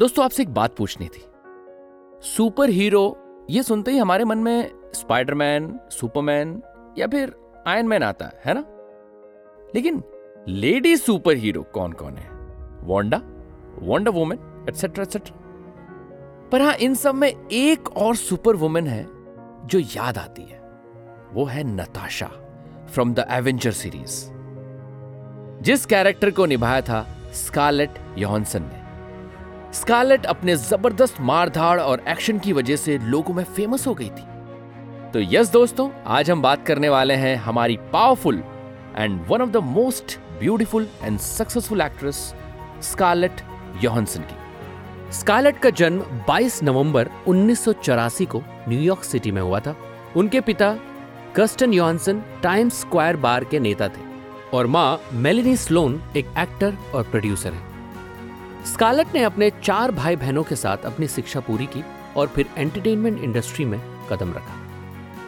दोस्तों, आपसे एक बात पूछनी थी। सुपर हीरो ये सुनते ही हमारे मन में स्पाइडरमैन, सुपरमैन या फिर आयरन मैन आता है ना? लेकिन लेडी सुपर हीरो कौन कौन है? वोंडा वंडर वुमेन एटसेट्रा एटसेट्रा पर हाँ, इन सब में एक और सुपर वुमेन है जो याद आती है। वो है Natasha from the Avenger series जिस कैरेक्टर को निभाया था स्कारलेट योहनसन ने। स्कारलेट अपने ज़बरदस्त मारधाड़ और एक्शन की वजह से लोगों में फ़ेमस हो गई थी। तो यस दोस्तों, आज हम बात करने वाले हैं हमारी powerful and one of the most beautiful and successful actress Scarlett Johansson की। स्कारलेट का जन्म 22 नवंबर 1984 को न्यूयॉर्क सिटी में हुआ था। उनके पिता Karsten Johansson Times Square bar के नेता थे और माँ मेलिनी स्लोन एक एक्टर और प्रोड्यूसर है। स्कारलेट ने अपने चार भाई बहनों के साथ अपनी शिक्षा पूरी की और फिर एंटरटेनमेंट इंडस्ट्री में कदम रखा।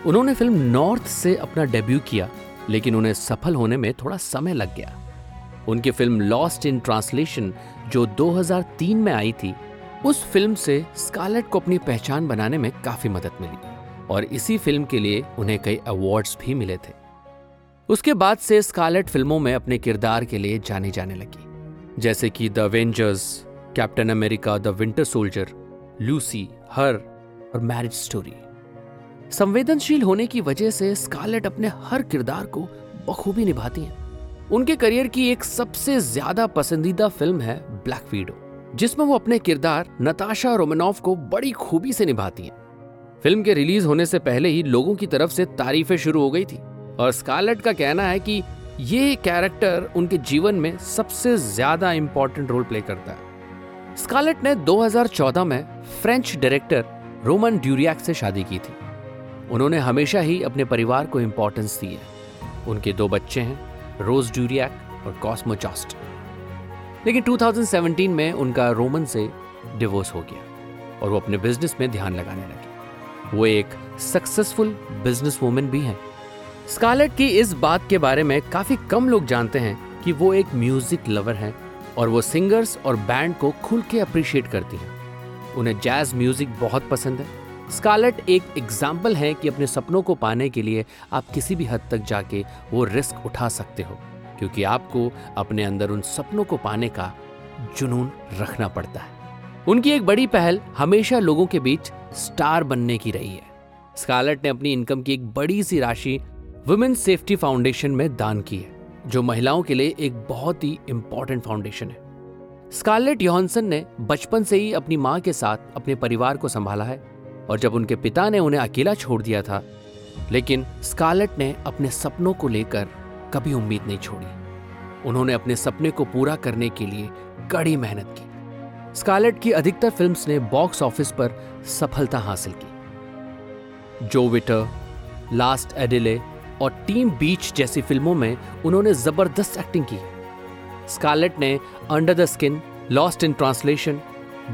उन्होंने फ़िल्म नॉर्थ से अपना डेब्यू किया, लेकिन उन्हें सफल होने में थोड़ा समय लग गया। उनकी फ़िल्म लॉस्ट इन ट्रांसलेशन जो 2003 में आई थी, उस फ़िल्म से स्कारलेट को अपनी पहचान बनाने में काफ़ी मदद मिली और इसी फ़िल्म के लिए उन्हें कई अवार्ड्स भी मिले थे। उसके बाद से स्कारलेट फ़िल्मों में अपने किरदार के लिए जानी जाने लगी। जैसे कि the Avengers captain America the winter soldier Lucy her और मैरिज स्टोरी संवेदनशील होने की वजह से स्कारलेट अपने हर किरदार को बखूबी निभाती हैं। उनके करियर की एक सबसे ज़्यादा पसंदीदा फ़िल्म है ब्लैक वीडो जिसमें वो अपने किरदार नताशा रोमनॉफ को बड़ी खूबी से निभाती हैं। फ़िल्म के रिलीज़ होने से पहले ही लोगों की तरफ़ से तारीफें शुरू हो गई थी, और स्कारलेट का कहना है कि ये कैरेक्टर उनके जीवन में सबसे ज़्यादा इंपॉर्टेंट रोल प्ले करता है। स्कारलेट ने 2014 में फ्रेंच डायरेक्टर रोमन ड्यूरियक से शादी की थी। उन्होंने हमेशा ही अपने परिवार को इंपॉर्टेंस दी है। उनके दो बच्चे हैं रोज ड्यूरियक और कॉस्मो चॉस्ट लेकिन 2017 में उनका रोमन से डिवोर्स हो गया और वो अपने बिज़नेस में ध्यान लगाने लगे। वो एक सक्सेसफुल बिज़नेस वूमेन भी हैं। स्कारलेट की इस बात के बारे में काफ़ी कम लोग जानते हैं कि वो एक म्यूज़िक लवर हैं और वो सिंगर्स और बैंड को खुल के अप्रिशिएट करती हैं। उन्हें जैज म्यूज़िक बहुत पसंद है। स्कारलेट एक एग्ज़ाम्पल है कि अपने सपनों को पाने के लिए आप किसी भी हद तक जाके वो रिस्क उठा सकते हो, क्योंकि आपको अपने अंदर उन सपनों को पाने का जुनून रखना पड़ता है। उनकी एक बड़ी पहल हमेशा लोगों के बीच स्टार बनने की रही है। स्कारलेट ने अपनी इनकम की एक बड़ी सी राशि वुमेन सेफ्टी फाउंडेशन में दान की है, जो महिलाओं के लिए एक बहुत ही इंपॉर्टेंट फाउंडेशन है। स्कारलेट योहनसन ने बचपन से ही अपनी माँ के साथ अपने परिवार को संभाला है और जब उनके पिता ने उन्हें अकेला छोड़ दिया था, लेकिन स्कारलेट ने अपने सपनों को लेकर कभी उम्मीद नहीं छोड़ी। उन्होंने अपने सपने को पूरा करने के लिए कड़ी मेहनत की। स्कारलेट की अधिकतर फिल्म्स ने बॉक्स ऑफ़िस पर सफलता हासिल की। जो विटर लास्ट एडिले और टीम बीच जैसी फ़िल्मों में उन्होंने ज़बरदस्त एक्टिंग की। स्कारलेट ने under the skin lost in translation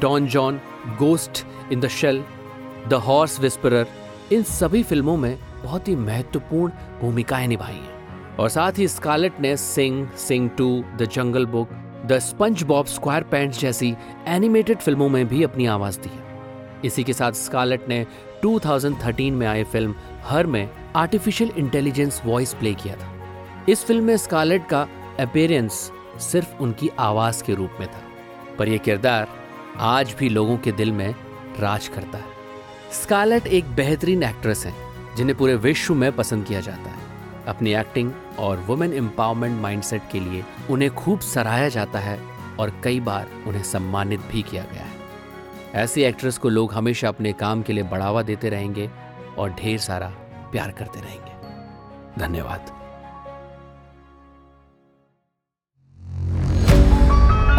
Don Jon ghost in the shell the horse whisperer इन सभी फ़िल्मों में बहुत ही महत्वपूर्ण भूमिकाएँ निभाई हैं। और साथ ही स्कारलेट ने sing sing two the jungle book the SpongeBob SquarePants जैसी एनिमेटेड फ़िल्मों में भी अपनी आवाज़ दी है। इसी के साथ स्कारलेट ने 2013 में आई फ़िल्म हर में आर्टिफिशियल इंटेलिजेंस वॉइस प्ले किया था। इस फ़िल्म में स्कारलेट का अपेयरेंस सिर्फ़ उनकी आवाज़ के रूप में था। पर यह किरदार आज भी लोगों के दिल में राज करता है। स्कारलेट एक बेहतरीन एक्ट्रेस है, जिन्हें पूरे विश्व में पसंद किया जाता है। अपनी एक्टिंग और वुमेन एम्पावरमेंट माइंडसेट के लिए उन्हें खूब सराहा जाता है और कई बार उन्हें सम्मानित भी किया गया है। ऐसी एक्ट्रेस को लोग हमेशा अपने काम के लिए बढ़ावा देते रहेंगे और ढेर सारा प्यार करते रहेंगे। धन्यवाद।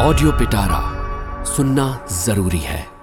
ऑडियो पिटारा सुनना ज़रूरी है।